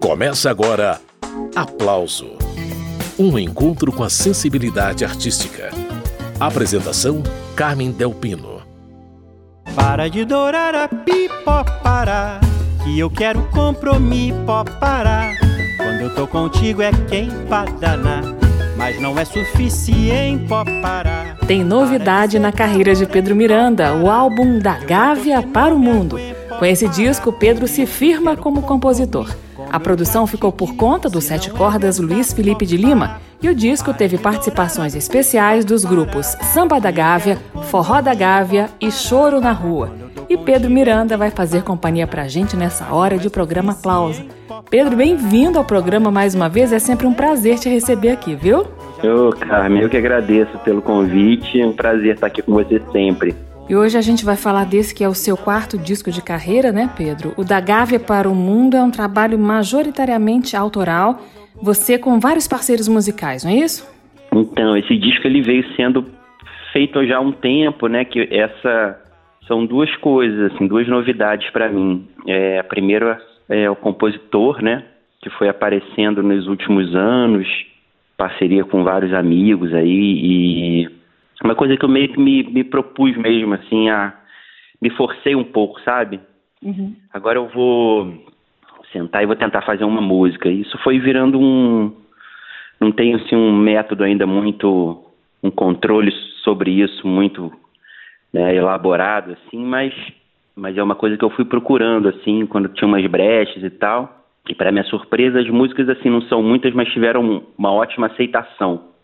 Começa agora Aplauso Um encontro com a sensibilidade artística. Apresentação: Carmen Delpino. Para de dourar a pipa para que eu quero compromisso para. Quando eu tô contigo é quem padana, mas não é suficiente para. Tem novidade na carreira de Pedro Miranda, o álbum Da Gávea para o Mundo. Com esse disco, Pedro se firma como compositor. A produção ficou por conta do sete cordas Luiz Felipe de Lima e o disco teve participações especiais dos grupos Samba da Gávea, Forró da Gávea e Choro na Rua. E Pedro Miranda vai fazer companhia pra gente nessa hora de programa Aplauso. Pedro, bem-vindo ao programa mais uma vez, é sempre um prazer te receber aqui, viu? Ô, Carmen, eu que agradeço pelo convite, é um prazer estar aqui com você sempre. E hoje a gente vai falar desse que é o seu quarto disco de carreira, né, Pedro? O Da Gávea para o Mundo é um trabalho majoritariamente autoral, você com vários parceiros musicais, não é isso? Então, esse disco ele veio sendo feito já há um tempo, né, que essa são duas coisas, assim, duas novidades para mim. É, a primeira é o compositor, né, que foi aparecendo nos últimos anos, parceria com vários amigos aí e uma coisa que eu meio que me, me propus mesmo, assim, a. Me forcei um pouco, sabe? Uhum. Agora eu vou sentar e vou tentar fazer uma música. Isso foi virando um. Não tenho, assim, um método ainda muito. Um controle sobre isso muito né, elaborado, assim, mas. Mas é uma coisa que eu fui procurando, assim, quando tinha umas brechas e tal. E para minha surpresa, as músicas, assim, não são muitas, mas tiveram uma ótima aceitação.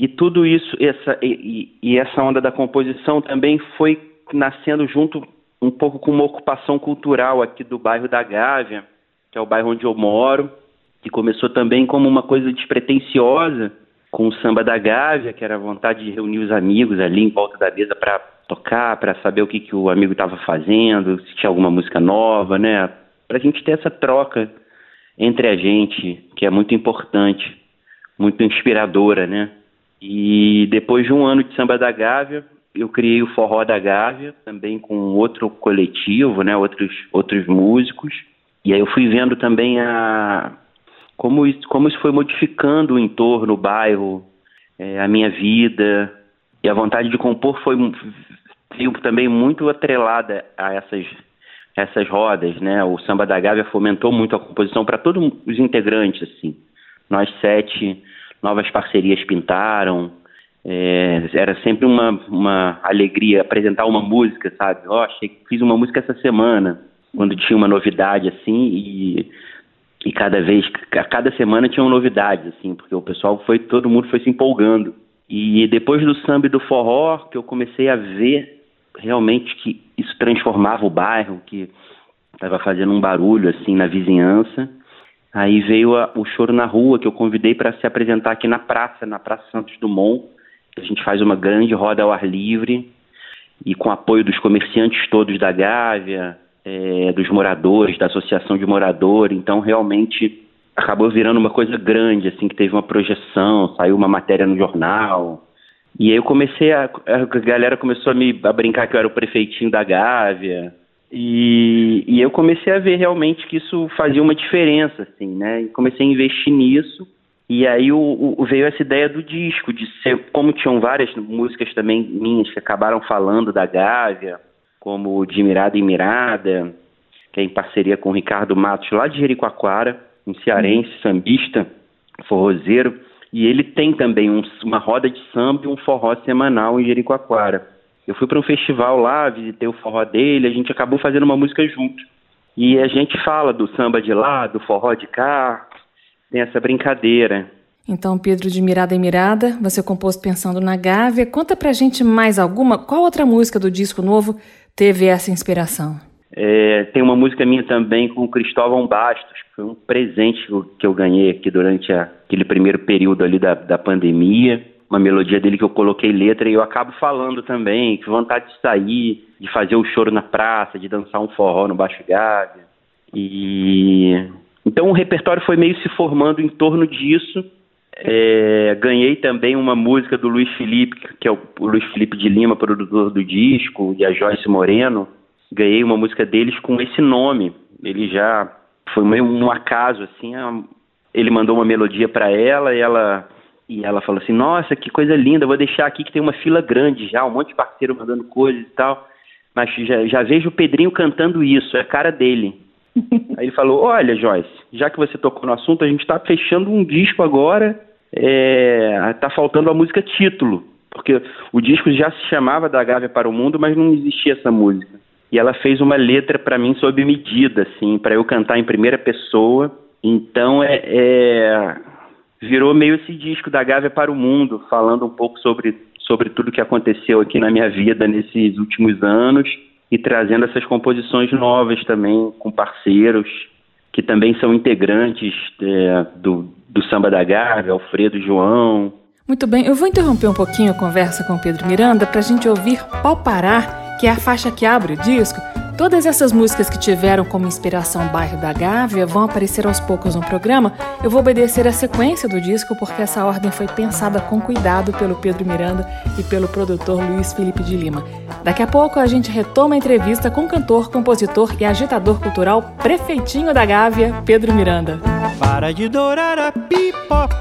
E tudo isso, essa, e, e essa onda da composição também foi nascendo junto um pouco com uma ocupação cultural aqui do bairro da Gávea, que é o bairro onde eu moro, que começou também como uma coisa despretensiosa, com o samba da Gávea, que era a vontade de reunir os amigos ali em volta da mesa para tocar, para saber o que, que o amigo estava fazendo, se tinha alguma música nova, né? Para a gente ter essa troca entre a gente, que é muito importante, muito inspiradora, né? E depois de um ano de samba da Gávea, eu criei o Forró da Gávea, também com outro coletivo, né, outros, outros músicos. E aí eu fui vendo também a, como, isso, como isso foi modificando o entorno, o bairro, é, a minha vida. E a vontade de compor foi também muito atrelada a essas, essas rodas, né? O Samba da Gávea fomentou muito a composição para todos os integrantes, assim. Nós sete novas parcerias pintaram. É, era sempre uma, uma alegria apresentar uma música, sabe? Ó, oh, fiz uma música essa semana, quando tinha uma novidade assim, e, e cada vez, a cada semana tinha uma novidade, assim, porque o pessoal foi, todo mundo foi se empolgando. E depois do samba e do forró, que eu comecei a ver realmente que isso transformava o bairro, que estava fazendo um barulho assim na vizinhança. Aí veio a, o Choro na Rua, que eu convidei para se apresentar aqui na praça, na Praça Santos Dumont. A gente faz uma grande roda ao ar livre e com apoio dos comerciantes todos da Gávea, é, dos moradores, da Associação de Moradores. Então, realmente acabou virando uma coisa grande, assim, que teve uma projeção, saiu uma matéria no jornal. E aí eu comecei a. A galera começou a me a brincar que eu era o prefeitinho da Gávea. E, e eu comecei a ver realmente que isso fazia uma diferença, assim, né? E comecei a investir nisso. E aí o, o, veio essa ideia do disco, de ser, como tinham várias músicas também minhas que acabaram falando da Gávea, como de Mirada em Mirada, que é em parceria com o Ricardo Matos, lá de Jericoacoara, um cearense, uhum. sambista, forrozeiro, e ele tem também um, uma roda de samba e um forró semanal em Jericoacoara. Eu fui para um festival lá, visitei o forró dele, a gente acabou fazendo uma música junto. E a gente fala do samba de lá, do forró de cá, tem essa brincadeira. Então, Pedro de Mirada em Mirada, você compôs pensando na Gávea. Conta pra gente mais alguma. Qual outra música do disco novo teve essa inspiração? É, tem uma música minha também com o Cristóvão Bastos, que foi um presente que eu ganhei aqui durante a, aquele primeiro período ali da, da pandemia uma melodia dele que eu coloquei letra e eu acabo falando também, que vontade de sair, de fazer o choro na praça, de dançar um forró no Baixo Gávea. E então o repertório foi meio se formando em torno disso. É, ganhei também uma música do Luiz Felipe, que é o, Luiz Felipe de Lima, produtor do disco, e a Joyce Moreno. Ganhei uma música deles com esse nome. Eles já foi meio um acaso, assim. Ele mandou uma melodia para ela e ela e ela falou assim: Nossa, que coisa linda, vou deixar aqui que tem uma fila grande já, um monte de parceiro mandando coisas e tal. Mas já, já vejo o Pedrinho cantando isso, é a cara dele. Aí ele falou: Olha, Joyce, já que você tocou no assunto, a gente está fechando um disco agora, é, tá faltando a música título, porque o disco já se chamava Da Gávea para o Mundo, mas não existia essa música. E ela fez uma letra para mim sob medida, assim, para eu cantar em primeira pessoa. Então é, é, virou meio esse disco da Gávea para o Mundo, falando um pouco sobre, sobre tudo que aconteceu aqui na minha vida nesses últimos anos e trazendo essas composições novas também com parceiros que também são integrantes é, do, do Samba da Gávea, Alfredo João. Muito bem, eu vou interromper um pouquinho a conversa com o Pedro Miranda para a gente ouvir Pau Parar, que é a faixa que abre o disco Todas essas músicas que tiveram como inspiração o bairro da Gávea vão aparecer aos poucos no programa. Eu vou obedecer a sequência do disco porque essa ordem foi pensada com cuidado pelo Pedro Miranda e pelo produtor Luiz Felipe de Lima. Daqui a pouco a gente retoma a entrevista com o cantor, compositor e agitador cultural prefeitinho da Gávea, Pedro Miranda. Para de dourar a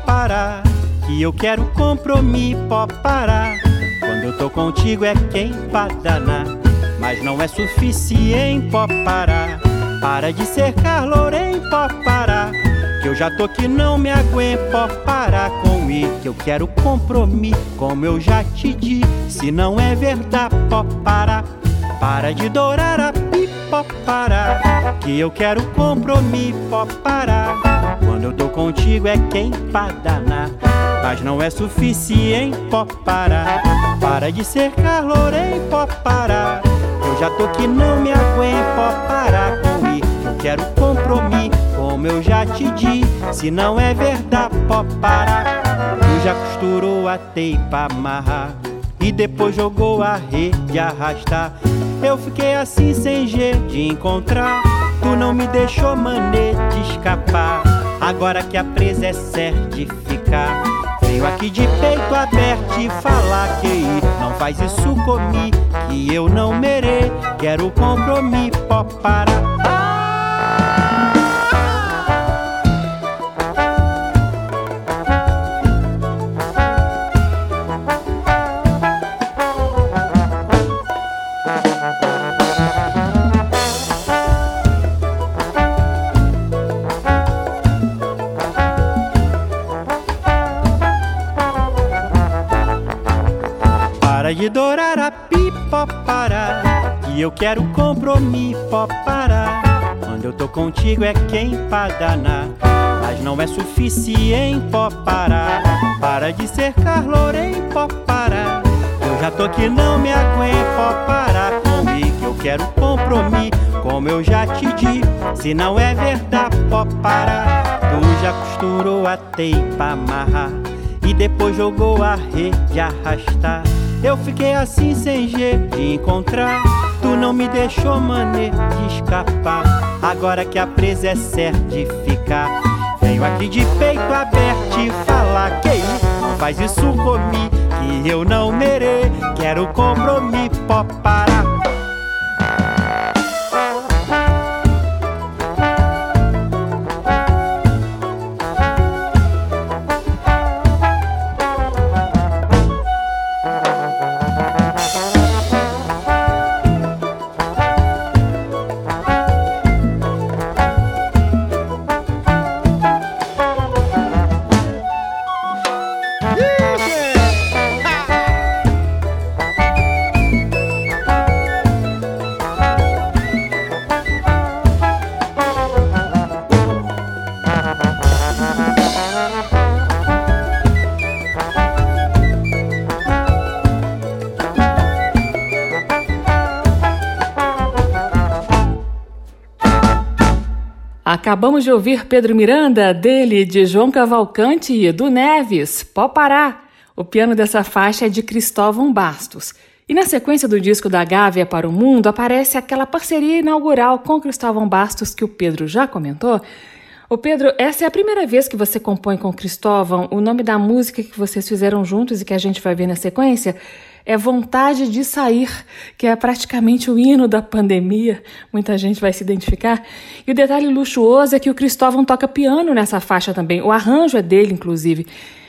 para que eu quero compromisso para. Quando eu tô contigo é quem padanar mas não é suficiente, pó parar. Para de cercar Lorém, pó parar. Que eu já tô que não me aguento, pó parar com ir. Que eu quero compromisso, como eu já te disse. Se não é verdade, pó parar. Para de dourar a pipa, parar. Que eu quero compromisso, pó parar. Quando eu tô contigo é quem padanar. Mas não é suficiente, pó parar. Para de cercar Lorém, pó parar. Já tô que não me aguento, pode parar com. Eu quero compromisso, como eu já te disse. Se não é verdade, pode parar. Tu já costurou a teipa amarrar e depois jogou a rede arrastar. Eu fiquei assim sem jeito de encontrar. Tu não me deixou maneira de escapar. Agora que a presa é certificar. Venho aqui de peito aberto e falar que não faz isso comigo, que eu não merei. Quero compromisso, para. E eu quero compromisso parar. Quando eu tô contigo é quem padanar Mas não é suficiente parar. Para de cercar Lorém parar. Eu já tô que não me aguento parar comigo. Eu quero compromisso como eu já te disse. Se não é verdade parar. Tu já costurou a teipa amarrar. E depois jogou a rede arrastar. Eu fiquei assim sem jeito de encontrar. Tu não me deixou maneira de escapar. Agora que a presa é certificar. Venho aqui de peito aberto e falar que não faz isso comigo, que eu não merei. Quero compromisso, parar. Acabamos de ouvir Pedro Miranda, dele, de João Cavalcante e Edu Neves, Pó Pará. O piano dessa faixa é de Cristóvão Bastos. E na sequência do disco da Gávea para o Mundo aparece aquela parceria inaugural com Cristóvão Bastos que o Pedro já comentou. Ô Pedro, essa é a primeira vez que você compõe com Cristóvão. O nome da música que vocês fizeram juntos e que a gente vai ver na sequência é Vontade de Sair, que é praticamente o hino da pandemia. Muita gente vai se identificar. E o detalhe luxuoso é que o Cristóvão toca piano nessa faixa também. O arranjo é dele, inclusive.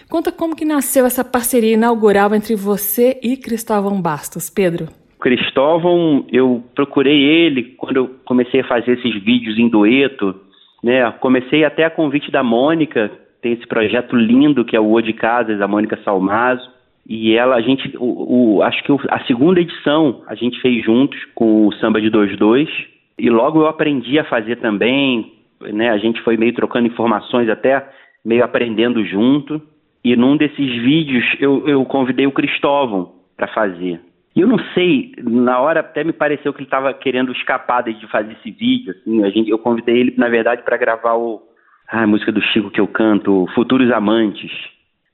Conta como que nasceu essa parceria inaugural entre você e Cristóvão Bastos, Pedro. Cristóvão, eu procurei ele quando eu comecei a fazer esses vídeos em dueto, né? Comecei até a convite da Mônica, tem esse projeto lindo que é o O de Casas, a Mônica Salmazo. E ela, a gente, o, o acho que a segunda edição a gente fez juntos com o Samba de 22. E logo eu aprendi a fazer também, né? A gente foi meio trocando informações, até meio aprendendo junto. E num desses vídeos eu, eu convidei o Cristóvão para fazer. E eu não sei, na hora até me pareceu que ele estava querendo escapar de fazer esse vídeo. Assim, a gente, eu convidei ele, na verdade, para gravar o, ah, a música do Chico que eu canto, Futuros Amantes.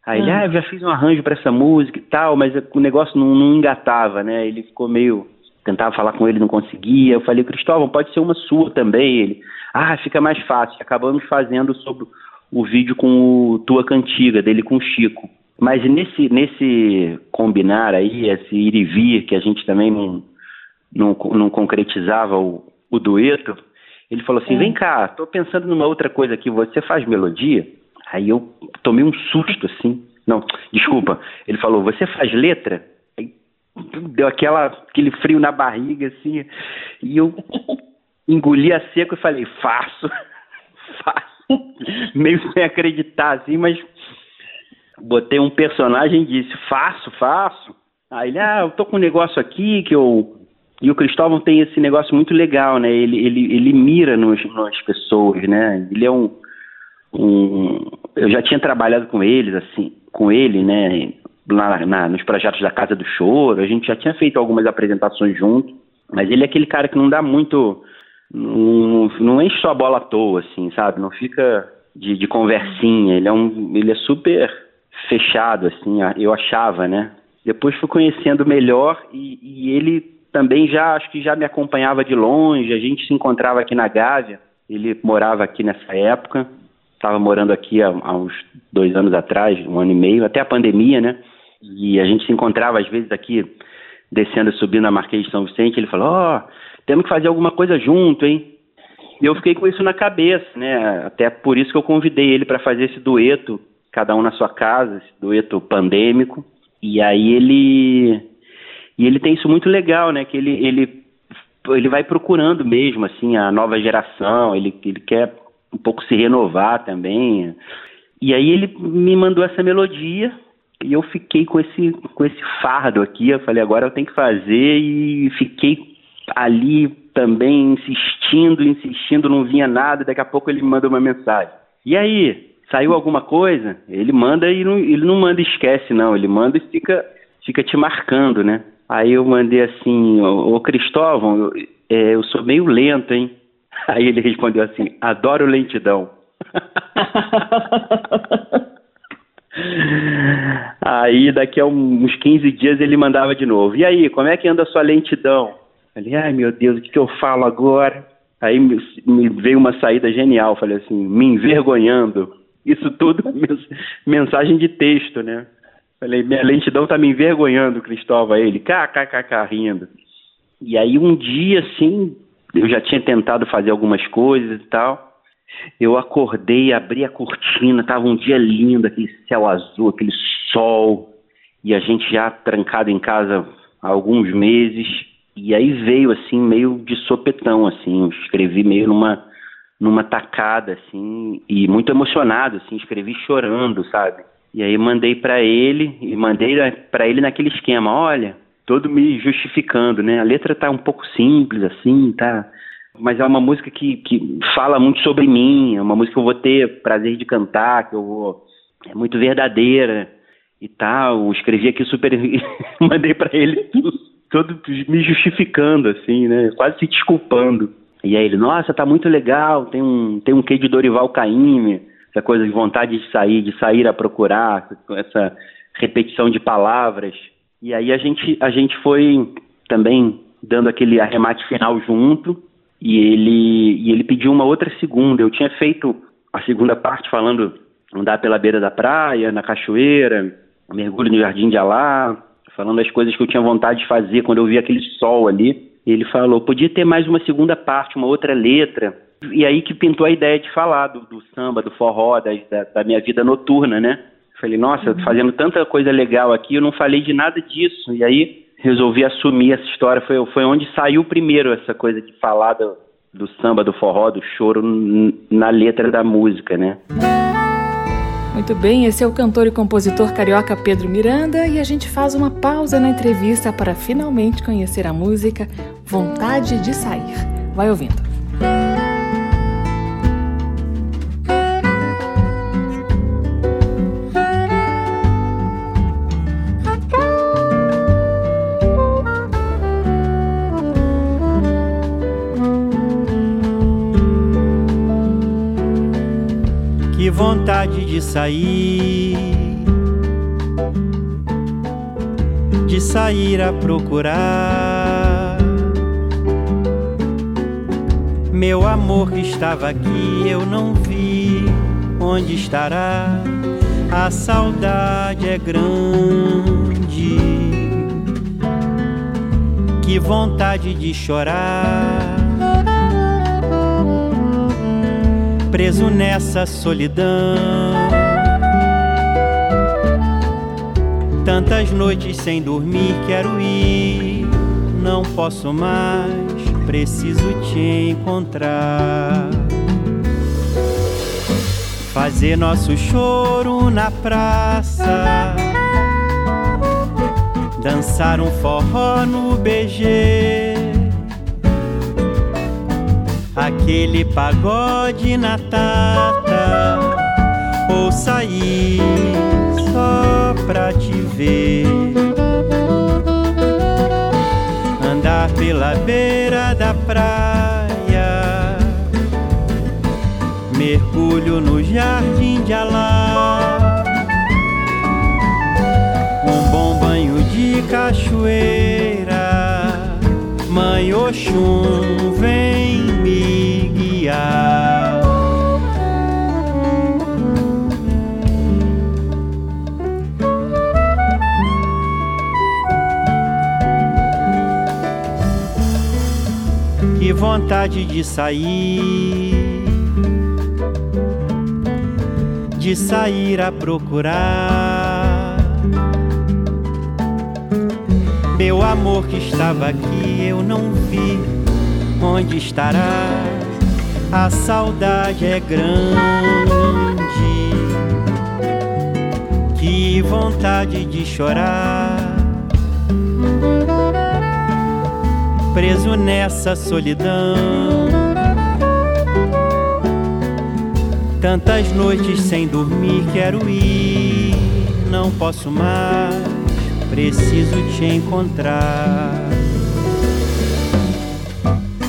Aí ele, hum. ah, já fiz um arranjo para essa música e tal, mas o negócio não, não, engatava, né? Ele ficou meio. Tentava falar com ele, não conseguia. Eu falei, Cristóvão, pode ser uma sua também. Ele, ah, fica mais fácil. Acabamos fazendo sobre o vídeo com o Tua Cantiga, dele com o Chico. Mas nesse, nesse combinar aí, esse ir e vir, que a gente também não, não, não concretizava o, o dueto, ele falou assim: é. vem cá, tô pensando numa outra coisa aqui, você faz melodia? Aí eu tomei um susto assim. Não, desculpa. Ele falou: Você faz letra? Aí deu aquela, aquele frio na barriga assim. E eu engoli a seco e falei: Faço, faço. Meio sem acreditar assim, mas botei um personagem e disse: Faço, faço. Aí ele: Ah, eu tô com um negócio aqui que eu. E o Cristóvão tem esse negócio muito legal, né? Ele, ele, ele mira nos, nas pessoas, né? Ele é um um, eu já tinha trabalhado com eles, assim, com ele, né, lá na, nos projetos da Casa do Choro, a gente já tinha feito algumas apresentações junto, mas ele é aquele cara que não dá muito, não, não enche sua bola à toa, assim, sabe, não fica de, de conversinha, ele é um, ele é super fechado, assim, eu achava, né, depois fui conhecendo melhor e, e ele também já, acho que já me acompanhava de longe, a gente se encontrava aqui na Gávea, ele morava aqui nessa época, estava morando aqui há, há, uns dois anos atrás, um ano e meio, até a pandemia, né? E a gente se encontrava às vezes aqui, descendo e subindo a Marquês de São Vicente. Ele falou: Ó, oh, temos que fazer alguma coisa junto, hein? E eu fiquei com isso na cabeça, né? Até por isso que eu convidei ele para fazer esse dueto, cada um na sua casa, esse dueto pandêmico. E aí ele. E ele tem isso muito legal, né? Que ele, ele, ele vai procurando mesmo, assim, a nova geração, ele, ele quer um pouco se renovar também. E aí ele me mandou essa melodia e eu fiquei com esse, com esse fardo aqui. Eu falei, agora eu tenho que fazer e fiquei ali também insistindo, insistindo, não vinha nada. Daqui a pouco ele me mandou uma mensagem. E aí, saiu alguma coisa? Ele manda e não, ele não manda e esquece, não. Ele manda e fica, fica te marcando, né? Aí eu mandei assim, ô Cristóvão, eu, é, eu sou meio lento, hein? Aí ele respondeu assim: adoro lentidão. aí daqui a uns 15 dias ele mandava de novo. E aí, como é que anda a sua lentidão? Falei, ai meu Deus, o que, que eu falo agora? Aí me, me veio uma saída genial, falei assim, me envergonhando. Isso tudo mensagem de texto, né? Falei, minha lentidão tá me envergonhando, Cristóvão. Ele, kkkk, rindo. E aí um dia, assim, eu já tinha tentado fazer algumas coisas e tal. Eu acordei, abri a cortina, tava um dia lindo, aquele céu azul, aquele sol, e a gente já trancado em casa há alguns meses. E aí veio assim, meio de sopetão, assim, escrevi meio numa numa tacada assim, e muito emocionado assim, escrevi chorando, sabe? E aí mandei para ele e mandei para ele naquele esquema, olha, todo me justificando, né? A letra tá um pouco simples, assim, tá? Mas é uma música que, que fala muito sobre mim, é uma música que eu vou ter prazer de cantar, que eu vou. É muito verdadeira e tal. Escrevi aqui super. mandei para ele tudo, todo me justificando, assim, né? Quase se desculpando. E aí ele, nossa, tá muito legal, tem um, tem um quê de Dorival Caymmi, essa coisa de vontade de sair, de sair a procurar, essa repetição de palavras. E aí a gente, a gente foi também dando aquele arremate final junto e ele, e ele pediu uma outra segunda. Eu tinha feito a segunda parte falando andar pela beira da praia, na cachoeira, mergulho no jardim de Alá, falando as coisas que eu tinha vontade de fazer quando eu vi aquele sol ali. Ele falou, podia ter mais uma segunda parte, uma outra letra. E aí que pintou a ideia de falar do, do samba, do forró, da, da, minha vida noturna, né? Falei, nossa, uhum. fazendo tanta coisa legal aqui, eu não falei de nada disso. E aí resolvi assumir essa história. Foi, foi onde saiu primeiro essa coisa de falar do, do samba, do forró, do choro na letra da música, né? Muito bem, esse é o cantor e compositor carioca Pedro Miranda e a gente faz uma pausa na entrevista para finalmente conhecer a música Vontade de Sair. Vai ouvindo. Vontade de sair, de sair a procurar. Meu amor que estava aqui, eu não vi onde estará. A saudade é grande. Que vontade de chorar preso nessa solidão. Tantas noites sem dormir, quero ir, não posso mais, preciso te encontrar. Fazer nosso choro na praça, dançar um forró no BG aquele pagode na tata ou sair só pra te ver. Andar pela beira da praia, mergulho no jardim de Alá. Um bom banho de cachoeira, mãe Oxum vem me guiar. Que vontade de sair, de sair a procurar. Meu amor que estava aqui eu não vi onde estará? A saudade é grande. Que vontade de chorar. Preso nessa solidão. Tantas noites sem dormir, quero ir. Não posso mais, preciso te encontrar.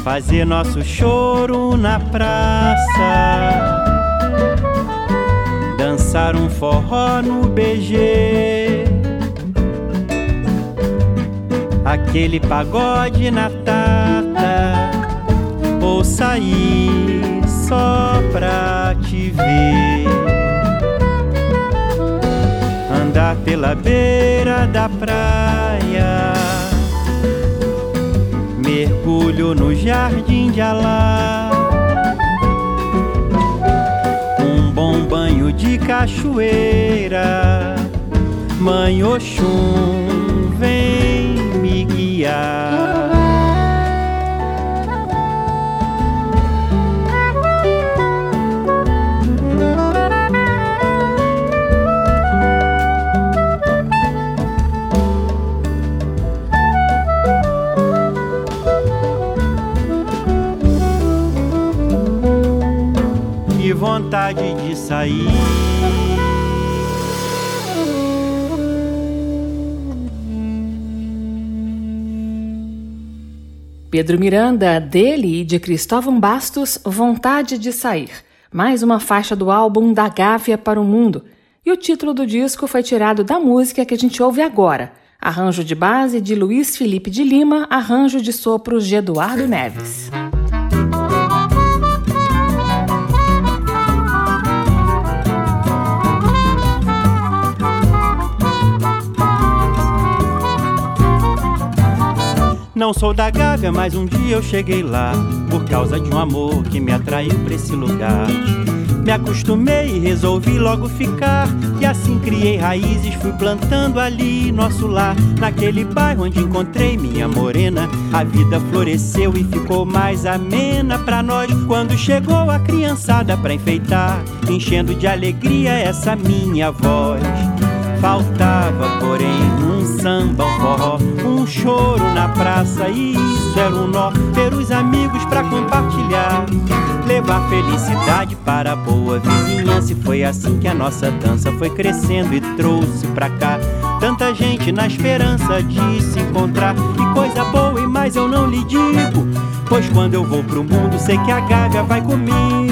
Fazer nosso choro na praça, dançar um forró no BG, aquele pagode na tata, ou sair só pra te ver. Pela beira da praia mergulho no jardim de Alá. Um bom banho de cachoeira, Mãe Oxum vem me guiar. Sair. Pedro Miranda, dele e de Cristóvão Bastos, Vontade de Sair. Mais uma faixa do álbum Da Gávea para o Mundo. E o título do disco foi tirado da música que a gente ouve agora. Arranjo de base de Luiz Felipe de Lima, arranjo de sopros de Eduardo Neves. Não sou da Gávea, mas um dia eu cheguei lá por causa de um amor que me atraiu pra esse lugar. Me acostumei e resolvi logo ficar. E assim criei raízes, fui plantando ali nosso lar. Naquele bairro onde encontrei minha morena. A vida floresceu e ficou mais amena pra nós. Quando chegou a criançada pra enfeitar, enchendo de alegria essa minha voz. Faltava, porém, samba, um forró, um choro na praça. E isso era um nó, ter os amigos pra compartilhar. Levar felicidade para a boa vizinhança. E foi assim que a nossa dança foi crescendo e trouxe pra cá tanta gente na esperança de se encontrar. E coisa boa e mais eu não lhe digo. Pois quando eu vou pro mundo, sei que a Gávea vai comigo.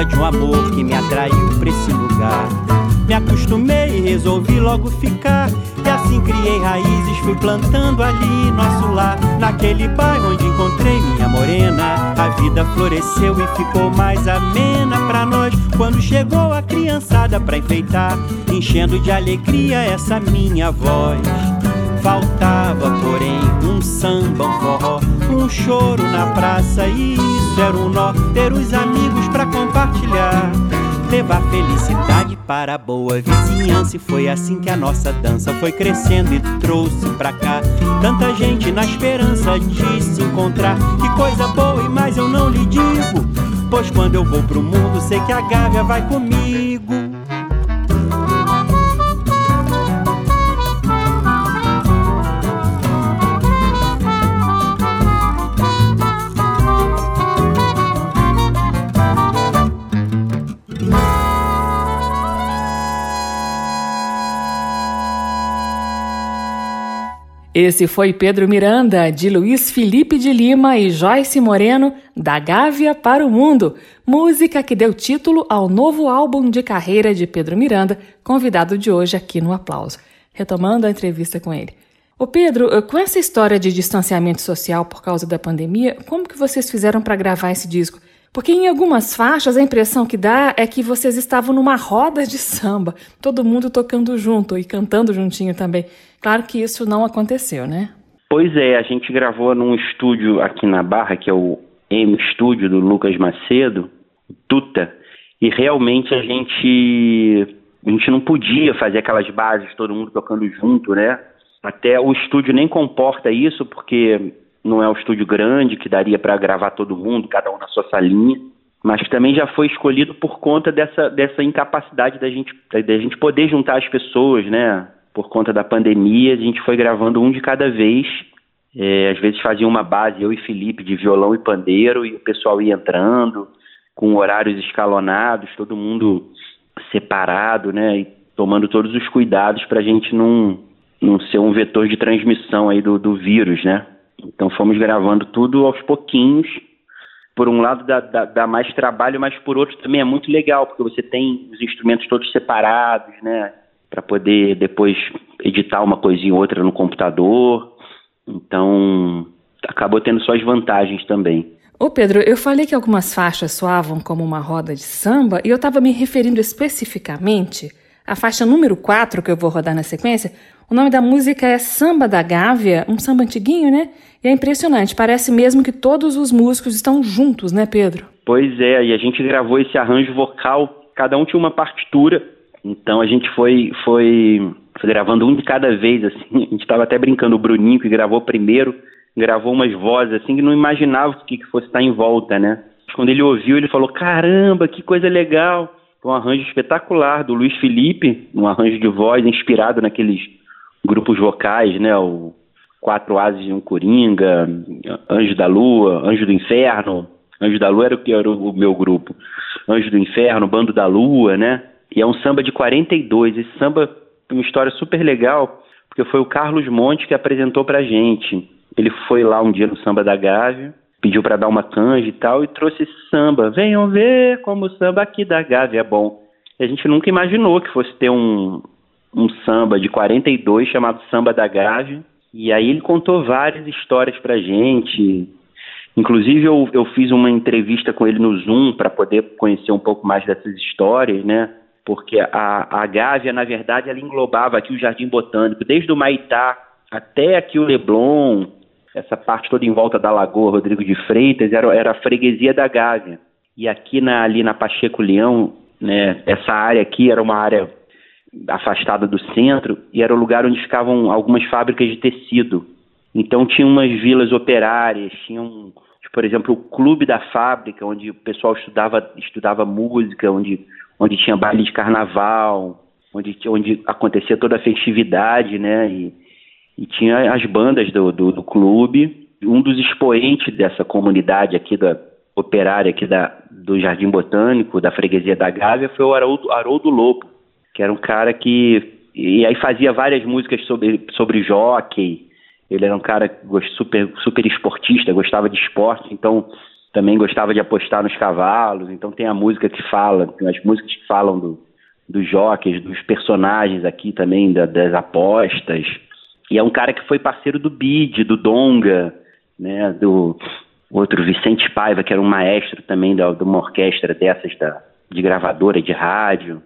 Causa de um amor que me atraiu pra esse lugar. Me acostumei e resolvi logo ficar. E assim criei raízes, fui plantando ali nosso lar. Naquele bairro onde encontrei minha morena. A vida floresceu e ficou mais amena pra nós. Quando chegou a criançada pra enfeitar, enchendo de alegria essa minha voz. Faltava, porém, um samba, um forró, um choro na praça. E isso era um nó, ter os amigos para compartilhar. Levar felicidade para a boa vizinhança. E foi assim que a nossa dança foi crescendo e trouxe pra cá tanta gente na esperança de se encontrar. Que coisa boa e mais eu não lhe digo. Pois quando eu vou pro mundo, sei que a Gávea vai comigo. Esse foi Pedro Miranda, de Luiz Felipe de Lima e Joyce Moreno, da Gávea para o Mundo, música que deu título ao novo álbum de carreira de Pedro Miranda, convidado de hoje aqui no Aplauso. Retomando a entrevista com ele. Ô Pedro, com essa história de distanciamento social por causa da pandemia, como que vocês fizeram para gravar esse disco? Porque em algumas faixas a impressão que dá é que vocês estavam numa roda de samba, todo mundo tocando junto e cantando juntinho também. Claro que isso não aconteceu, né? Pois é, a gente gravou num estúdio aqui na Barra, que é o M Estúdio do Lucas Macedo, Tuta, e realmente a gente a gente não podia fazer aquelas bases, todo mundo tocando junto, né? Até o estúdio nem comporta isso, porque não é um estúdio grande que daria para gravar todo mundo, cada um na sua salinha, mas também já foi escolhido por conta dessa, dessa incapacidade da gente, da gente poder juntar as pessoas, né? Por conta da pandemia, a gente foi gravando um de cada vez. É, às vezes fazia uma base, eu e Felipe, de violão e pandeiro, e o pessoal ia entrando, com horários escalonados, todo mundo separado, né? E tomando todos os cuidados para a gente não, não ser um vetor de transmissão aí do, do vírus, né? Então fomos gravando tudo aos pouquinhos. Por um lado dá, dá, dá, mais trabalho, mas por outro também é muito legal, porque você tem os instrumentos todos separados, né? Para poder depois editar uma coisinha ou outra no computador. Então acabou tendo suas vantagens também. Ô Pedro, eu falei que algumas faixas soavam como uma roda de samba e eu estava me referindo especificamente à faixa número 4 que eu vou rodar na sequência, o nome da música é Samba da Gávea, um samba antiguinho, né? E é impressionante, parece mesmo que todos os músicos estão juntos, né, Pedro? Pois é, e a gente gravou esse arranjo vocal, cada um tinha uma partitura, então a gente foi, foi, foi gravando um de cada vez, assim, a gente estava até brincando, o Bruninho que gravou primeiro, gravou umas vozes assim que não imaginava o que, que fosse estar em volta, né? Quando ele ouviu, ele falou, caramba, que coisa legal! Um arranjo espetacular do Luiz Felipe, um arranjo de voz inspirado naqueles grupos vocais, né? O Quatro Ases e um Coringa, Anjo da Lua, Anjo do Inferno. Anjo da Lua era o que era o meu grupo. Anjo do Inferno, Bando da Lua, né? E é um samba de 42. Esse samba tem uma história super legal, porque foi o Carlos Monte que apresentou pra gente. Ele foi lá um dia no Samba da Gávea pediu para dar uma canja e tal, e trouxe esse samba. Venham ver como o samba aqui da Gávea é bom. E a gente nunca imaginou que fosse ter um, um samba de 42 chamado Samba da Gávea. E aí ele contou várias histórias pra gente. Inclusive eu, eu fiz uma entrevista com ele no Zoom para poder conhecer um pouco mais dessas histórias, né? Porque a, a Gávea, na verdade, ela englobava aqui o Jardim Botânico, desde o Maitá até aqui o Leblon, essa parte toda em volta da Lagoa Rodrigo de Freitas, era, era a freguesia da Gávea. E aqui na, ali na Pacheco Leão, né, essa área aqui era uma área afastada do centro e era o lugar onde ficavam algumas fábricas de tecido. Então tinha umas vilas operárias, tinha um, por exemplo, o clube da fábrica, onde o pessoal estudava, estudava música, onde, onde tinha baile de carnaval, onde, onde acontecia toda a festividade, né? E, e tinha as bandas do, do, do clube. Um dos expoentes dessa comunidade aqui da operária aqui da, do Jardim Botânico, da freguesia da Gávea, foi o Haroldo, Haroldo Lobo, que era um cara que e aí fazia várias músicas sobre sobre jockey. Ele era um cara super super esportista, gostava de esporte, então também gostava de apostar nos cavalos. Então tem a música que fala, tem as músicas que falam do, dos jockeys, dos personagens aqui também da, das apostas. E é um cara que foi parceiro do Bid, do Donga, né, do outro Vicente Paiva, que era um maestro também da, de uma orquestra dessas da, de gravadora de rádio.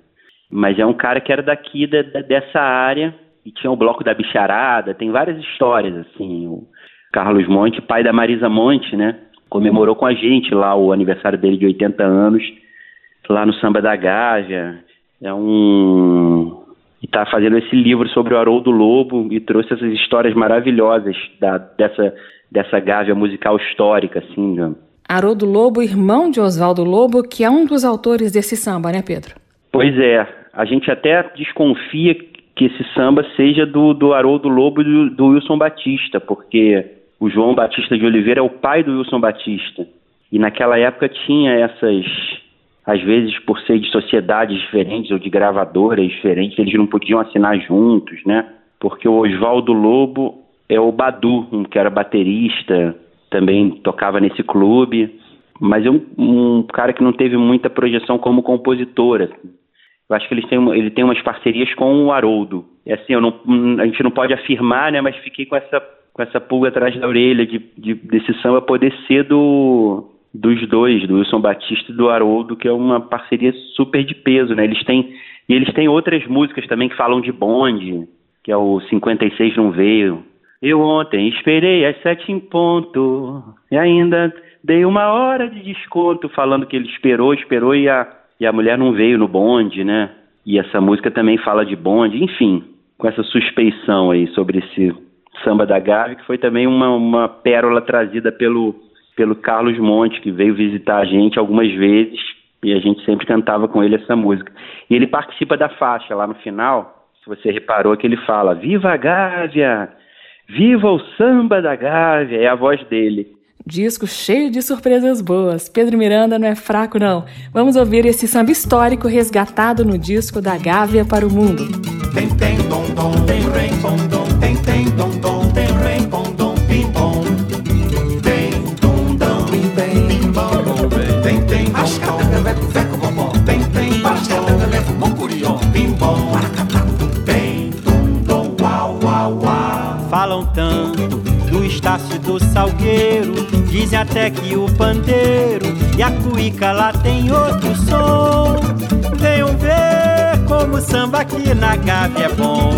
Mas é um cara que era daqui da, da, dessa área e tinha o bloco da bicharada, tem várias histórias assim. O Carlos Monte, pai da Marisa Monte, né, comemorou com a gente lá o aniversário dele de 80 anos lá no Samba da Gávea. É um e está fazendo esse livro sobre o Haroldo Lobo e trouxe essas histórias maravilhosas da, dessa, dessa gávea musical histórica, assim. Né? Haroldo Lobo, irmão de Oswaldo Lobo, que é um dos autores desse samba, né, Pedro? Pois é. A gente até desconfia que esse samba seja do, do Haroldo Lobo e do, do Wilson Batista, porque o João Batista de Oliveira é o pai do Wilson Batista. E naquela época tinha essas às vezes por ser de sociedades diferentes ou de gravadoras diferentes, eles não podiam assinar juntos, né? Porque o Oswaldo Lobo é o Badu, que era baterista, também tocava nesse clube, mas é um, um cara que não teve muita projeção como compositor. Eu acho que ele tem, ele tem umas parcerias com o Haroldo. É assim, não, a gente não pode afirmar, né? Mas fiquei com essa, com essa pulga atrás da orelha de, de desse samba poder ser do dos dois, do Wilson Batista e do Haroldo, que é uma parceria super de peso, né? Eles têm e eles têm outras músicas também que falam de bonde, que é o 56 não veio. Eu ontem esperei às sete em ponto e ainda dei uma hora de desconto falando que ele esperou, esperou e a, e a mulher não veio no bonde, né? E essa música também fala de bonde, enfim, com essa suspeição aí sobre esse samba da Gávea, que foi também uma, uma pérola trazida pelo pelo Carlos Monte, que veio visitar a gente algumas vezes e a gente sempre cantava com ele essa música. E ele participa da faixa lá no final, se você reparou que ele fala: Viva a Gávea! Viva o samba da Gávea! É a voz dele. Disco cheio de surpresas boas. Pedro Miranda não é fraco, não. Vamos ouvir esse samba histórico resgatado no disco da Gávea para o Mundo. Tem, tem, dom, dom, tem, rei, bom, dom, tem, tem, dom, dom, tem, rei, bom, dom, pim, bom. Falam tanto Estácio do Salgueiro Dizem até que o pandeiro e a cuíca lá tem outro som Venham ver como o samba aqui na Gávea é bom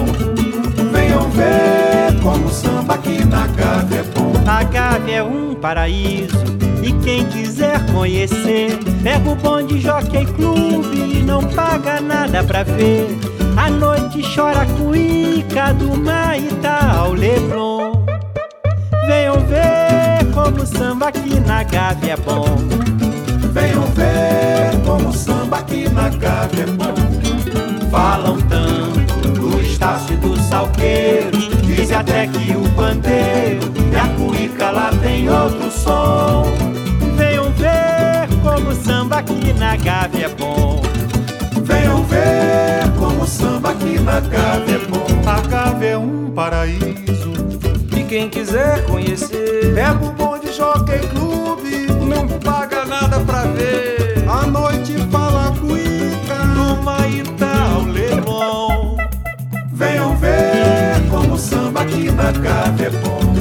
Venham ver como o samba aqui na Gávea é bom A Gávea é um paraíso e quem quiser conhecer, pega o bonde Jockey Clube e não paga nada pra ver. A noite chora a cuíca do Maitá ao Leblon. Venham ver como o samba aqui na Gávea é bom. Venham ver como o samba aqui na Gávea é bom. Falam tanto do Estácio do Salgueiro, dizem até que o pandeiro e a cuíca lá tem outro som como samba aqui na Gávea é bom. Venham ver como samba aqui na Gávea é bom. A Gávea é um paraíso. Quem quiser conhecer, pega o bonde Jockey Clube não paga nada pra ver. A noite fala cuica Numa Itaú Leblon. Venham ver como o samba aqui na Gávea é bom.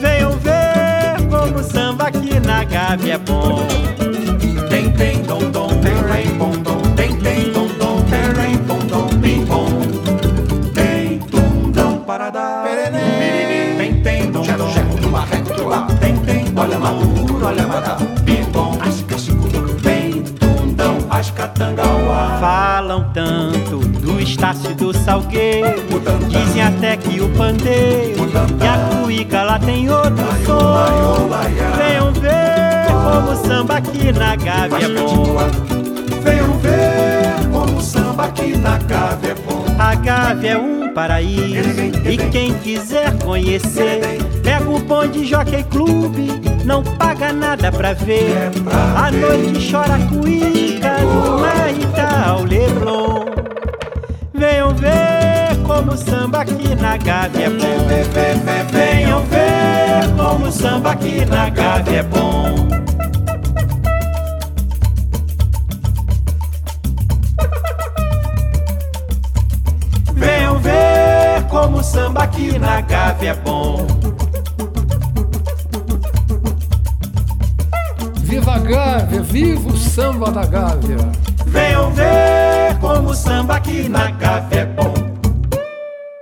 Venham ver como o samba aqui na Gávea é bom. Olha maduro, olha madá. Bim, bom, as cachicudo. Tem, tum, dom, as catangauá. Falam tanto do Estácio do Salgueiro. Dizem até que o pandeiro e a cuíca lá tem outro som. Venham ver como o samba aqui na Gávea é bom. A Gávea é um paraíso e quem quiser conhecer, pega o bonde Jockey Clube, não paga nada pra ver. A noite chora cuíca numa Itaú Leblon. Venham ver como o samba aqui na Gávea é bom. Venham ver como o samba aqui na Gávea é bom. É bom. Viva a Gávea, viva o samba da Gávea. Venham ver como o samba aqui na Gávea é bom.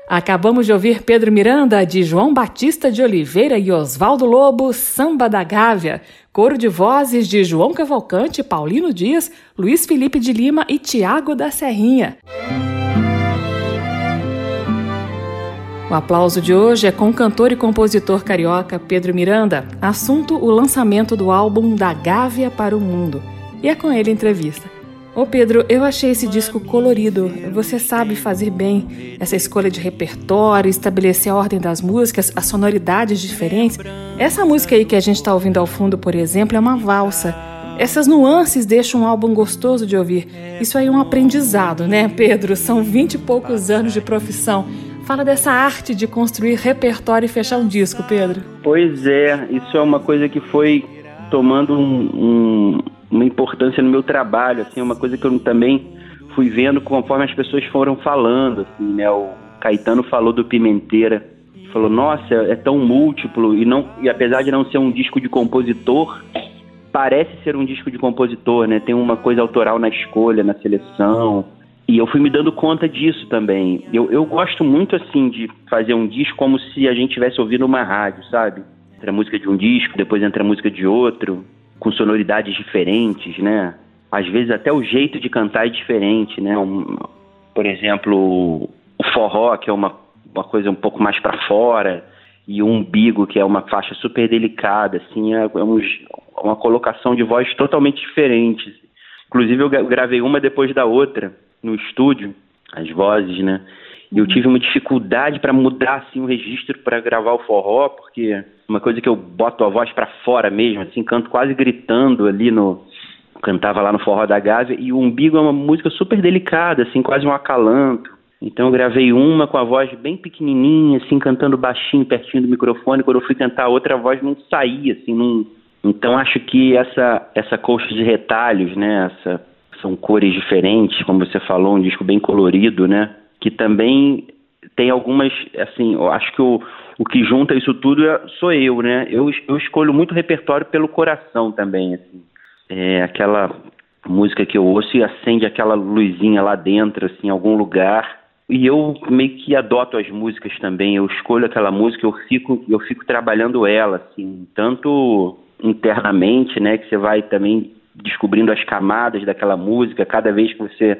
Acabamos de ouvir Pedro Miranda, de João Batista de Oliveira e Oswaldo Lobo, Samba da Gávea. Coro de vozes de João Cavalcante, Paulino Dias, Luiz Felipe de Lima e Tiago da Serrinha. O aplauso de hoje é com o cantor e compositor carioca Pedro Miranda. Assunto: o lançamento do álbum Da Gávea para o Mundo. E é com ele entrevista. Ô Pedro, eu achei esse disco colorido. Você sabe fazer bem essa escolha de repertório, estabelecer a ordem das músicas, as sonoridades diferentes. Essa música aí que a gente está ouvindo ao fundo, por exemplo, é uma valsa. Essas nuances deixam um álbum gostoso de ouvir. Isso aí é um aprendizado, né, Pedro? São vinte e poucos anos de profissão. Fala dessa arte de construir repertório e fechar um disco, Pedro. Pois é, isso é uma coisa que foi tomando um- um- uma importância no meu trabalho, assim, uma coisa que eu também fui vendo conforme as pessoas foram falando, assim, né? O Caetano falou do Pimenteira, falou, nossa, é tão múltiplo e não e apesar de não ser um disco de compositor, parece ser um disco de compositor, né? Tem uma coisa autoral na escolha, na seleção. E eu fui me dando conta disso também. Eu, eu gosto muito, assim, de fazer um disco como se a gente estivesse ouvindo uma rádio, sabe? Entra a música de um disco, depois entra a música de outro, com sonoridades diferentes, né? Às vezes até o jeito de cantar é diferente, né? Um- por exemplo, o forró, que é uma, uma coisa um pouco mais para fora, e o umbigo, que é uma faixa super delicada, assim, é, é um- uma colocação de voz totalmente diferente. Inclusive, eu gra- gravei uma depois da outra no estúdio, as vozes, né? E eu tive uma dificuldade para mudar assim o registro para gravar o forró, porque uma coisa que eu boto a voz para fora mesmo, assim, canto quase gritando ali no cantava lá no forró da Gávea e o umbigo é uma música super delicada, assim, quase um acalanto. Então eu gravei uma com a voz bem pequenininha, assim, cantando baixinho, pertinho do microfone. Quando eu fui cantar a outra, a voz não saía, assim, não... Então acho que essa essa colcha de retalhos, né, essa são cores diferentes, como você falou, um disco bem colorido, né, que também tem algumas, assim, eu acho que o, o que junta isso tudo é- sou eu, né? Eu, eu escolho muito repertório pelo coração também, assim. É aquela música que eu ouço e acende aquela luzinha lá dentro, assim, em algum lugar. E eu meio que adoto as músicas também. Eu escolho aquela música, eu fico, eu fico trabalhando ela, assim, tanto internamente, né, que você vai também descobrindo as camadas daquela música cada vez que você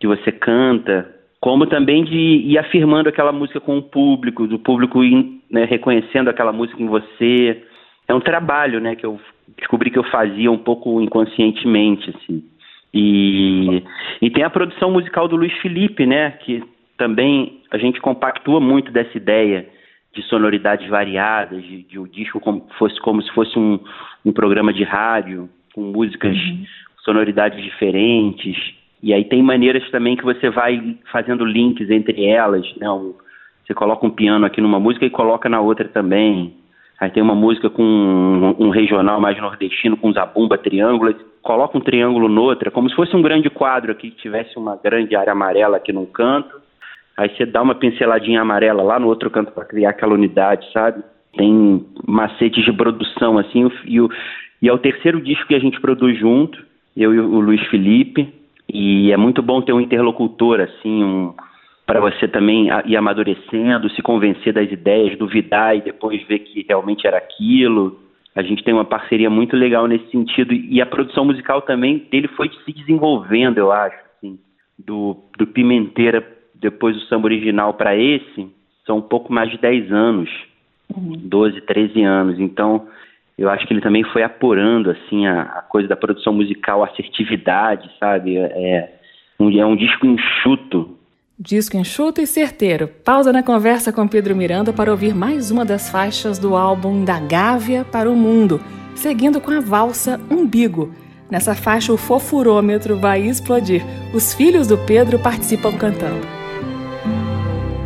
que você canta, como também de ir afirmando aquela música com o público, do público ir, né, reconhecendo aquela música em você. É um trabalho, né, que eu descobri que eu fazia um pouco inconscientemente, assim. E, e tem a produção musical do Luiz Felipe, né, que também a gente compactua muito dessa ideia de sonoridades variadas, de, de o disco como fosse como se fosse um, um programa de rádio com músicas, sonoridades diferentes. E aí tem maneiras também que você vai fazendo links entre elas, né? Você coloca um piano aqui numa música e coloca na outra também. Aí tem uma música com um, um regional mais nordestino, com zabumba, triângulo, coloca um triângulo noutra, como se fosse um grande quadro aqui, que tivesse uma grande área amarela aqui num canto, aí você dá uma pinceladinha amarela lá no outro canto para criar aquela unidade, sabe? Tem macetes de produção, assim, e, o, e é o terceiro disco que a gente produz junto, eu e o Luiz Felipe, e é muito bom ter um interlocutor, assim, um, para você também ir amadurecendo, se convencer das ideias, duvidar e depois ver que realmente era aquilo. A gente tem uma parceria muito legal nesse sentido e a produção musical também dele foi se desenvolvendo, eu acho, assim, do, do Pimenteira depois do samba original para esse, são um pouco mais de 10 anos, uhum. 12, 13 anos. Então, eu acho que ele também foi apurando assim a, a coisa da produção musical, a assertividade, sabe? É um, é um disco enxuto, Disco enxuto e certeiro. Pausa na conversa com Pedro Miranda para ouvir mais uma das faixas do álbum Da Gávea para o Mundo, seguindo com a valsa Umbigo. Nessa faixa, o fofurômetro vai explodir. Os filhos do Pedro participam cantando.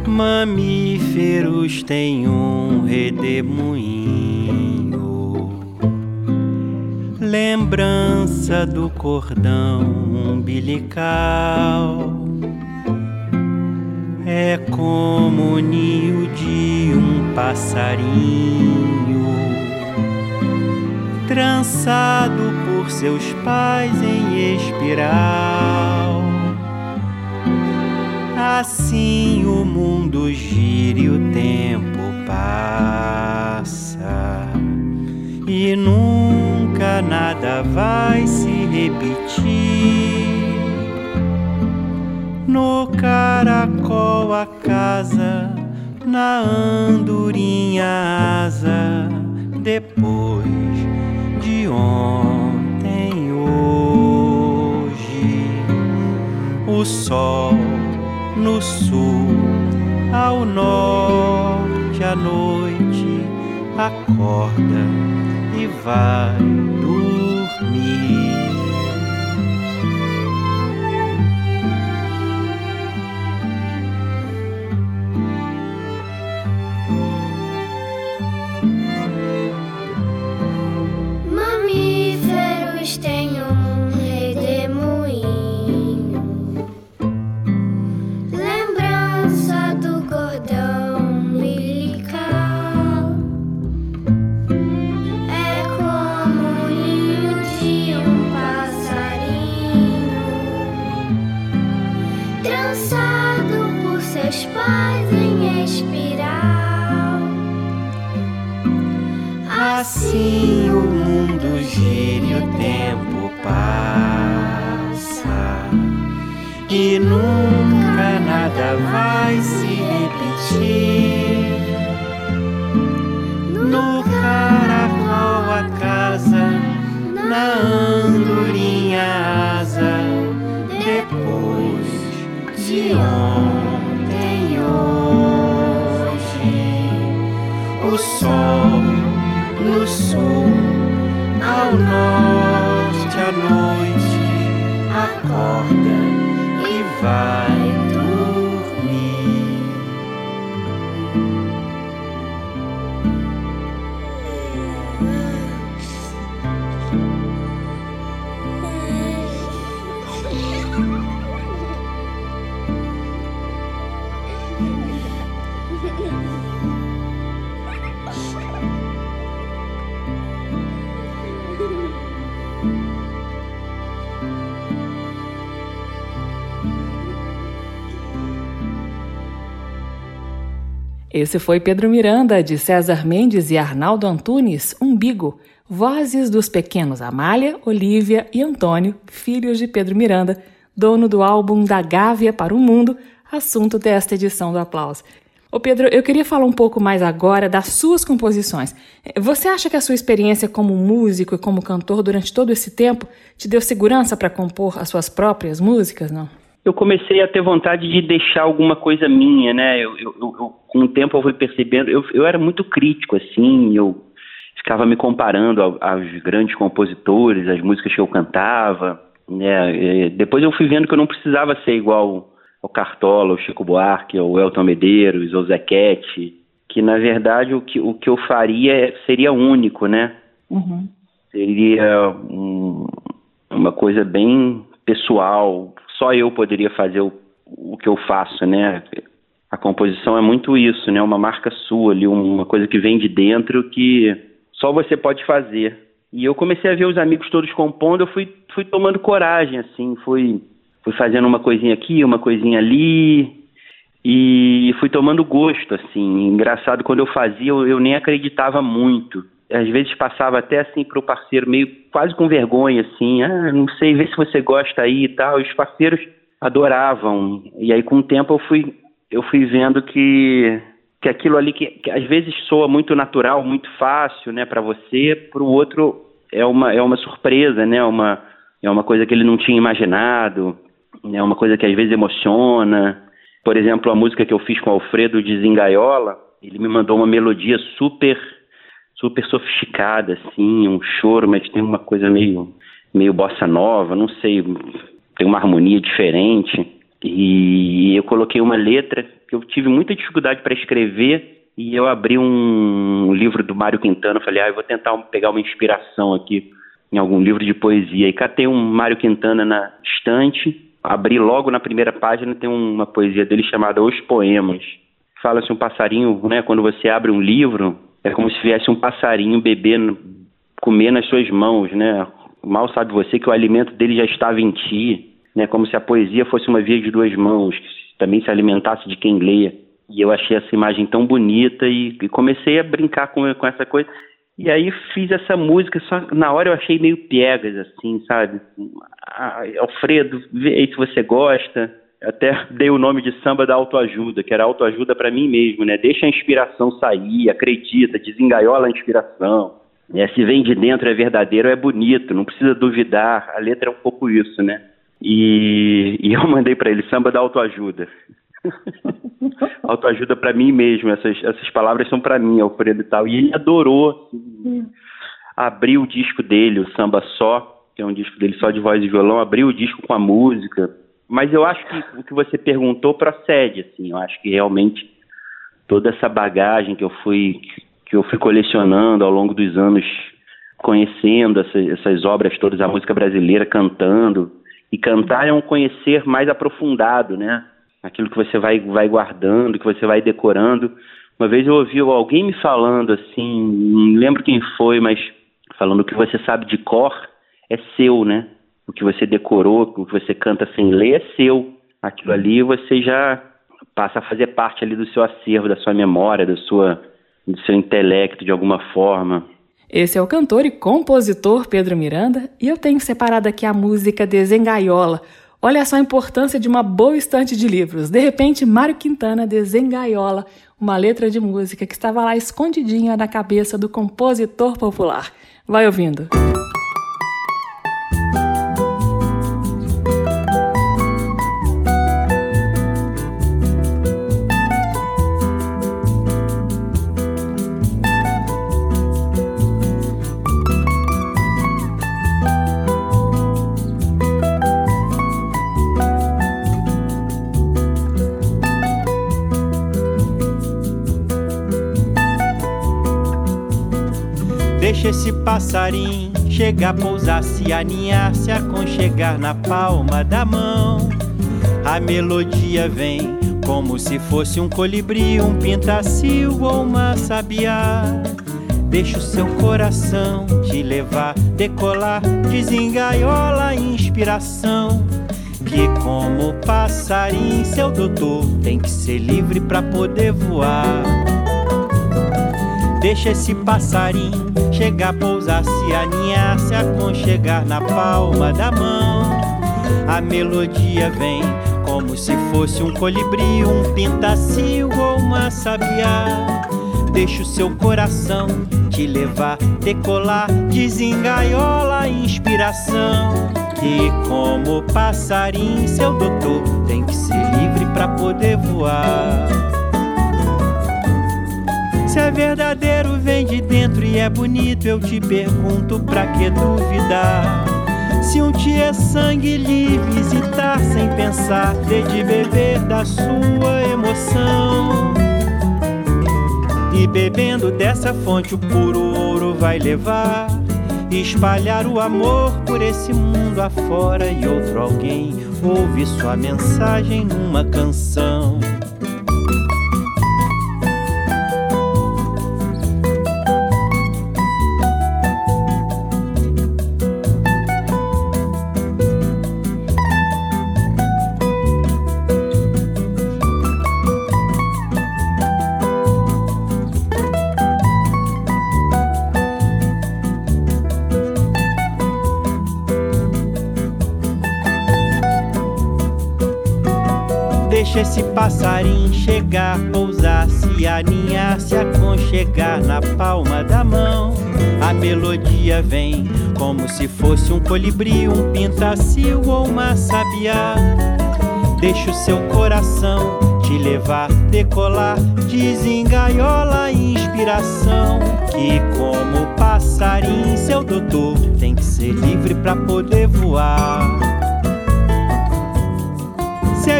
Mamíferos têm um redemoinho, lembrança do cordão umbilical é como o ninho de um passarinho, trançado por seus pais em espiral. Assim o mundo gira e o tempo passa, e nunca nada vai se repetir no caracol a casa, na andorinha asa, depois de ontem hoje. O sol no sul, ao norte a noite acorda e vai dormir. Esse foi Pedro Miranda, de César Mendes e Arnaldo Antunes, Umbigo, vozes dos pequenos Amália, Olívia e Antônio, filhos de Pedro Miranda, dono do álbum Da Gávea para o Mundo, assunto desta edição do Aplauso. Ô Pedro, eu queria falar um pouco mais agora das suas composições. Você acha que a sua experiência como músico e como cantor durante todo esse tempo te deu segurança para compor as suas próprias músicas, não? Eu comecei a ter vontade de deixar alguma coisa minha, né? Eu, eu, eu, com o tempo eu fui percebendo, eu, eu era muito crítico, assim, eu ficava me comparando aos grandes compositores, as músicas que eu cantava, né? E depois eu fui vendo que eu não precisava ser igual ao Cartola, o Chico Buarque, o Elton Medeiros, ou Zequete. que na verdade o que, o que eu faria seria único, né? Uhum. Seria um, uma coisa bem pessoal, só eu poderia fazer o, o que eu faço, né? A composição é muito isso, né? Uma marca sua ali, uma coisa que vem de dentro que só você pode fazer. E eu comecei a ver os amigos todos compondo, eu fui, fui tomando coragem, assim, fui, fui fazendo uma coisinha aqui, uma coisinha ali, e fui tomando gosto, assim. Engraçado, quando eu fazia, eu, eu nem acreditava muito. Às vezes passava até assim para o parceiro, meio quase com vergonha, assim, ah, não sei, vê se você gosta aí e tal. Os parceiros adoravam. E aí, com o tempo, eu fui, eu fui vendo que que aquilo ali que, que às vezes soa muito natural, muito fácil, né, para você, para o outro é uma é uma surpresa, né, uma é uma coisa que ele não tinha imaginado, é uma coisa que às vezes emociona. Por exemplo, a música que eu fiz com o Alfredo de Zingaiola, ele me mandou uma melodia super super sofisticada, assim, um choro, mas tem uma coisa meio meio bossa nova, não sei, tem uma harmonia diferente. E eu coloquei uma letra que eu tive muita dificuldade para escrever e eu abri um livro do Mário Quintana, falei, ah, eu vou tentar pegar uma inspiração aqui em algum livro de poesia. E catei um Mário Quintana na estante, abri logo na primeira página, tem uma poesia dele chamada Os Poemas. Fala-se um passarinho, né, quando você abre um livro, é como se viesse um passarinho beber, comer nas suas mãos, né? Mal sabe você que o alimento dele já estava em ti né, como se a poesia fosse uma via de duas mãos, que também se alimentasse de quem leia. E eu achei essa imagem tão bonita e, e comecei a brincar com, com essa coisa. E aí fiz essa música, só na hora eu achei meio piegas, assim, sabe? Ah, Alfredo, vê aí se você gosta. Até dei o nome de samba da autoajuda, que era autoajuda para mim mesmo, né? Deixa a inspiração sair, acredita, desengaiola a inspiração. É, se vem de dentro é verdadeiro, é bonito, não precisa duvidar. A letra é um pouco isso, né? E, e eu mandei para ele samba da autoajuda. autoajuda para mim mesmo, essas, essas palavras são para mim, Alfredo e tal. E ele adorou. Assim, abriu o disco dele, o Samba Só, que é um disco dele só de voz e violão, abriu o disco com a música. Mas eu acho que o que você perguntou procede, assim. Eu acho que realmente toda essa bagagem que eu fui que eu fui colecionando ao longo dos anos, conhecendo essa, essas obras todas, a música brasileira, cantando, e cantar é um conhecer mais aprofundado, né? Aquilo que você vai, vai guardando, que você vai decorando. Uma vez eu ouvi alguém me falando assim, não lembro quem foi, mas falando que você sabe de cor é seu, né? O que você decorou, o que você canta sem ler é seu. Aquilo ali você já passa a fazer parte ali do seu acervo, da sua memória, da sua, do seu intelecto de alguma forma. Esse é o cantor e compositor Pedro Miranda e eu tenho separado aqui a música Desengaiola. Olha só a importância de uma boa estante de livros. De repente, Mário Quintana desengaiola uma letra de música que estava lá escondidinha na cabeça do compositor popular. Vai ouvindo. Música Passarinho chegar, pousar, se aninhar, se aconchegar na palma da mão. A melodia vem como se fosse um colibri, um pintacil ou uma sabiá. Deixa o seu coração te levar, decolar, desengaiola a inspiração. Que como passarinho, seu doutor tem que ser livre para poder voar. Deixa esse passarinho chegar, pousar, se aninhar, se aconchegar na palma da mão. A melodia vem como se fosse um colibri, um pintacil ou uma sabiá. Deixa o seu coração te levar, decolar, desengaiola a inspiração. Que como passarinho, seu doutor tem que ser livre para poder voar. Se é verdadeiro, vem de dentro e é bonito. Eu te pergunto, pra que duvidar? Se um dia é sangue lhe visitar sem pensar, ter de beber da sua emoção. bebendo dessa fonte o puro ouro vai levar. Espalhar o amor por esse mundo afora e outro alguém ouve sua mensagem numa canção. Passarinho chegar, pousar, se aninhar, se aconchegar na palma da mão. A melodia vem como se fosse um colibri, um pintacil ou uma sabiá. Deixa o seu coração te levar, decolar, desengaiola a inspiração. Que como passarinho, seu doutor tem que ser livre para poder voar.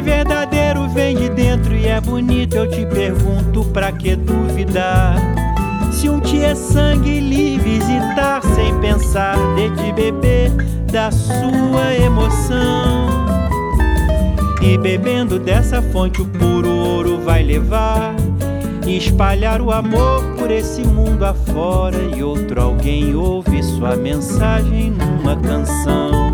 Verdadeiro, vem de dentro e é bonito. Eu te pergunto, pra que duvidar? Se um te é sangue, lhe visitar sem pensar, de te beber da sua emoção. E bebendo dessa fonte, o puro ouro vai levar. E espalhar o amor por esse mundo afora. E outro alguém ouve sua mensagem numa canção.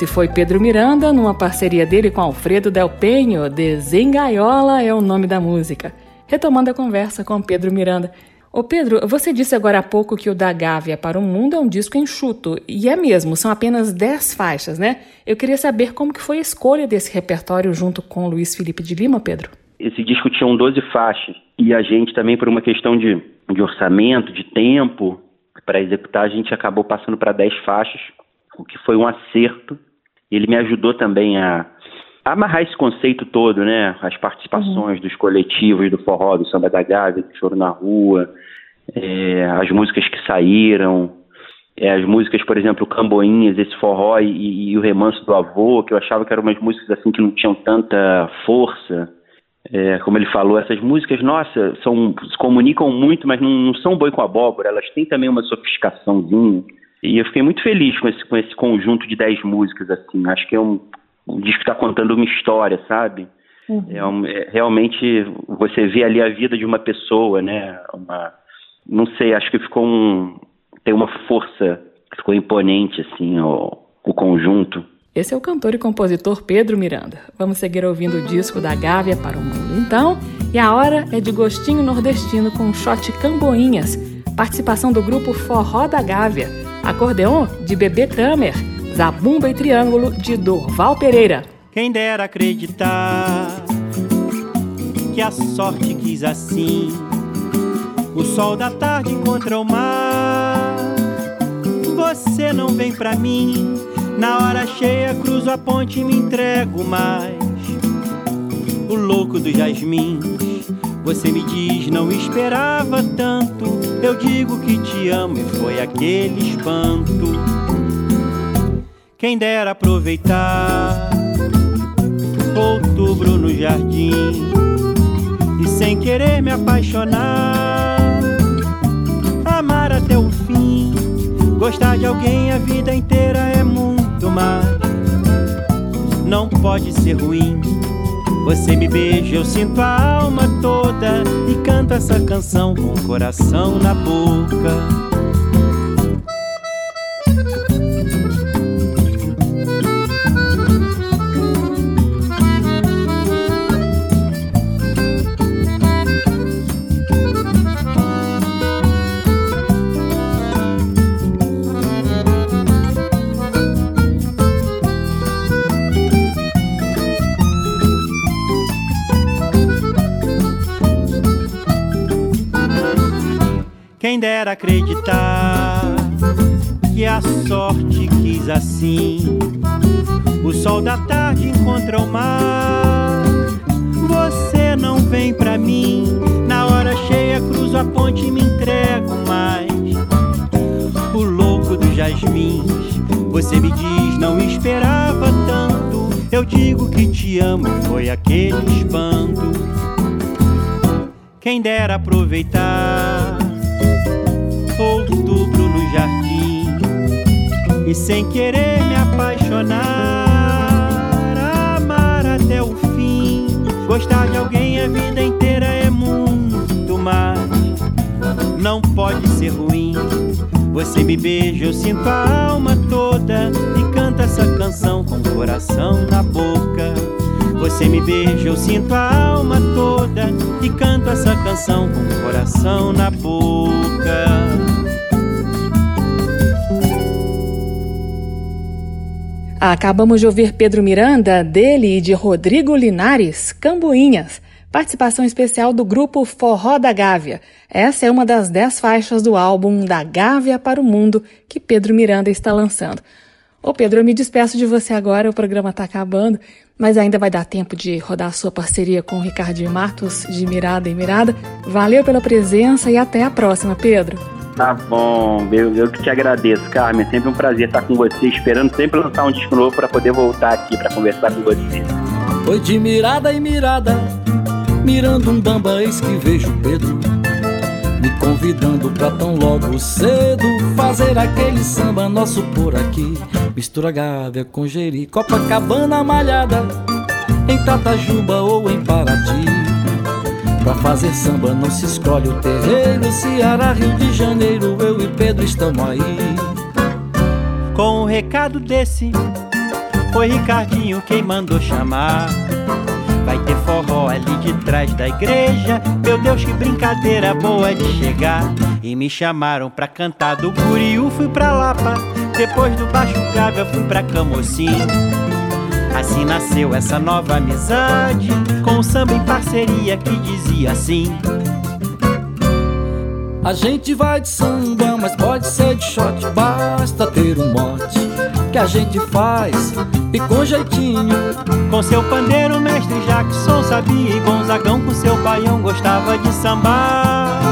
Esse foi Pedro Miranda, numa parceria dele com Alfredo Del Penho. Desengaiola é o nome da música. Retomando a conversa com Pedro Miranda. Ô Pedro, você disse agora há pouco que o Da Gávea para o Mundo é um disco enxuto. E é mesmo, são apenas 10 faixas, né? Eu queria saber como que foi a escolha desse repertório junto com Luiz Felipe de Lima, Pedro. Esse disco tinha 12 faixas. E a gente também, por uma questão de, de orçamento, de tempo, para executar, a gente acabou passando para 10 faixas o que foi um acerto. Ele me ajudou também a, a amarrar esse conceito todo, né? As participações uhum. dos coletivos do forró, do samba da Gávea, do choro na rua, é, as músicas que saíram, é, as músicas, por exemplo, Camboinhas, esse forró e, e, o remanso do avô, que eu achava que eram umas músicas assim que não tinham tanta força. É, como ele falou, essas músicas, nossa, são, se comunicam muito, mas não, não são boi com abóbora, elas têm também uma sofisticaçãozinha. E eu fiquei muito feliz com esse, com esse conjunto de dez músicas, assim. Acho que é um, um disco que está contando uma história, sabe? Uhum. É, um, é, realmente você vê ali a vida de uma pessoa, né? Uma, não sei, acho que ficou um. tem uma força, ficou imponente, assim, o, o conjunto. Esse é o cantor e compositor Pedro Miranda. Vamos seguir ouvindo o disco da Gávea para o Mundo, então. E a hora é de gostinho nordestino com shot Camboinhas, participação do grupo Forró da Gávea Acordeon de Bebê Tamer, Zabumba e Triângulo de Dorval Pereira. Quem dera acreditar que a sorte quis assim, o sol da tarde contra o mar. Você não vem pra mim, na hora cheia cruzo a ponte e me entrego mais. O louco do jasmim, você me diz não esperava tanto eu digo que te amo e foi aquele espanto. Quem dera aproveitar outubro no jardim e sem querer me apaixonar, amar até o fim, gostar de alguém a vida inteira é muito mais. Não pode ser ruim Você me beija, eu sinto a alma toda e canto essa canção com o coração na boca. Quem dera acreditar que a sorte quis assim. O sol da tarde encontra o mar. Você não vem pra mim. Na hora cheia cruzo a ponte e me entrego mais. O louco dos jasmins. Você me diz, não esperava tanto. Eu digo que te amo, foi aquele espanto. Quem dera aproveitar outubro no jardim e sem querer me apaixonar, amar até o fim. Gostar de alguém a vida inteira é muito mais, não pode ser ruim. Você me beija, eu sinto a alma toda e canta essa canção com o coração na boca. Você me beija, eu sinto a alma toda e canto essa canção com o coração na boca. Acabamos de ouvir Pedro Miranda, dele e de Rodrigo Linares, Cambuinhas, participação especial do grupo Forró da Gávea. Essa é uma das dez faixas do álbum Da Gávea para o Mundo que Pedro Miranda está lançando. Ô Pedro, eu me despeço de você agora, o programa está acabando, mas ainda vai dar tempo de rodar a sua parceria com o Ricardinho Matos, de Mirada em Mirada. Valeu pela presença e até a próxima, Pedro. Tá bom, eu, eu que te agradeço, Carmen. É sempre um prazer estar com você, esperando sempre lançar um disco novo para poder voltar aqui para conversar com você. Foi de mirada em mirada, mirando um bamba, eis que vejo Pedro. Me convidando pra tão logo cedo fazer aquele samba nosso por aqui. Mistura Gávea com Jeri, Copacabana malhada, em Tatajuba ou em Paraty. Pra fazer samba não se escolhe o terreiro Ceará, Rio de Janeiro, eu e Pedro estamos aí. Com um recado desse Foi Ricardinho quem mandou chamar. Vai ter forró ali de trás da igreja Meu Deus, que brincadeira boa de chegar. E me chamaram pra cantar do Curiú Fui pra Lapa, depois do Baixo Gávea Fui pra Camocim Assim nasceu essa nova amizade com o samba em parceria que dizia assim. A gente vai de samba, mas pode ser de shot, basta ter um mote que a gente faz e com jeitinho. Com seu pandeiro, mestre Jackson sabia e Gonzagão com seu baião gostava de sambar.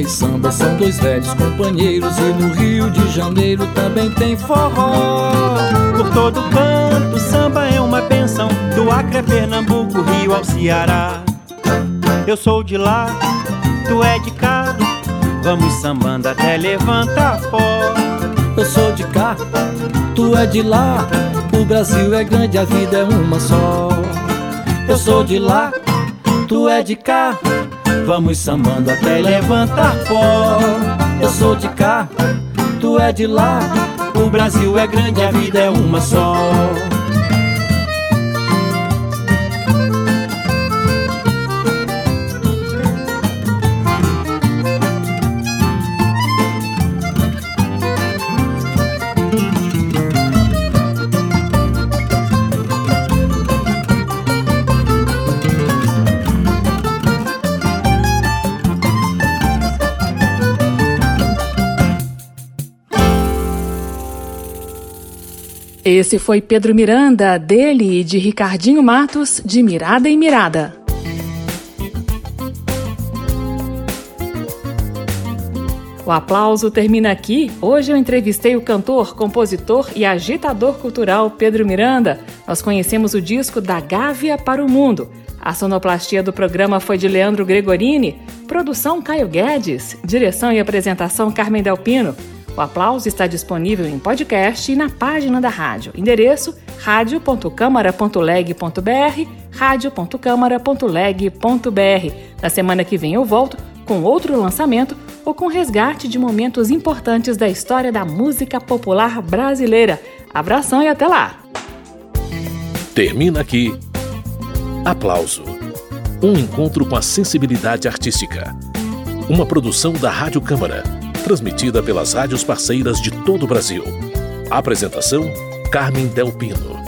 E samba são dois velhos companheiros e no Rio de Janeiro também tem forró. Por todo canto, samba é uma benção, do Acre a Pernambuco, Rio ao Ceará. Eu sou de lá, tu é de cá, vamos sambando até levantar pó. Eu sou de cá, tu é de lá, o Brasil é grande, a vida é uma só. Eu sou de lá, tu é de cá. Vamos sambando até levantar pó. Eu sou de cá, tu é de lá. O Brasil é grande, a vida é uma só. Esse foi Pedro Miranda, dele e de Ricardinho Matos, de Mirada em Mirada. O aplauso termina aqui. Hoje eu entrevistei o cantor, compositor e agitador cultural Pedro Miranda. Nós conhecemos o disco Da Gávea para o Mundo. A sonoplastia do programa foi de Leandro Gregorini, produção Caio Guedes, direção e apresentação Carmen Delpino. O aplauso está disponível em podcast e na página da rádio. Endereço radio.câmara.leg.br, radio.câmara.leg.br. Na semana que vem eu volto com outro lançamento ou com resgate de momentos importantes da história da música popular brasileira. Abração e até lá! Termina aqui. Aplauso. Um encontro com a sensibilidade artística. Uma produção da Rádio Câmara, transmitida pelas rádios parceiras de todo o Brasil. Apresentação: Carmen Del Pino.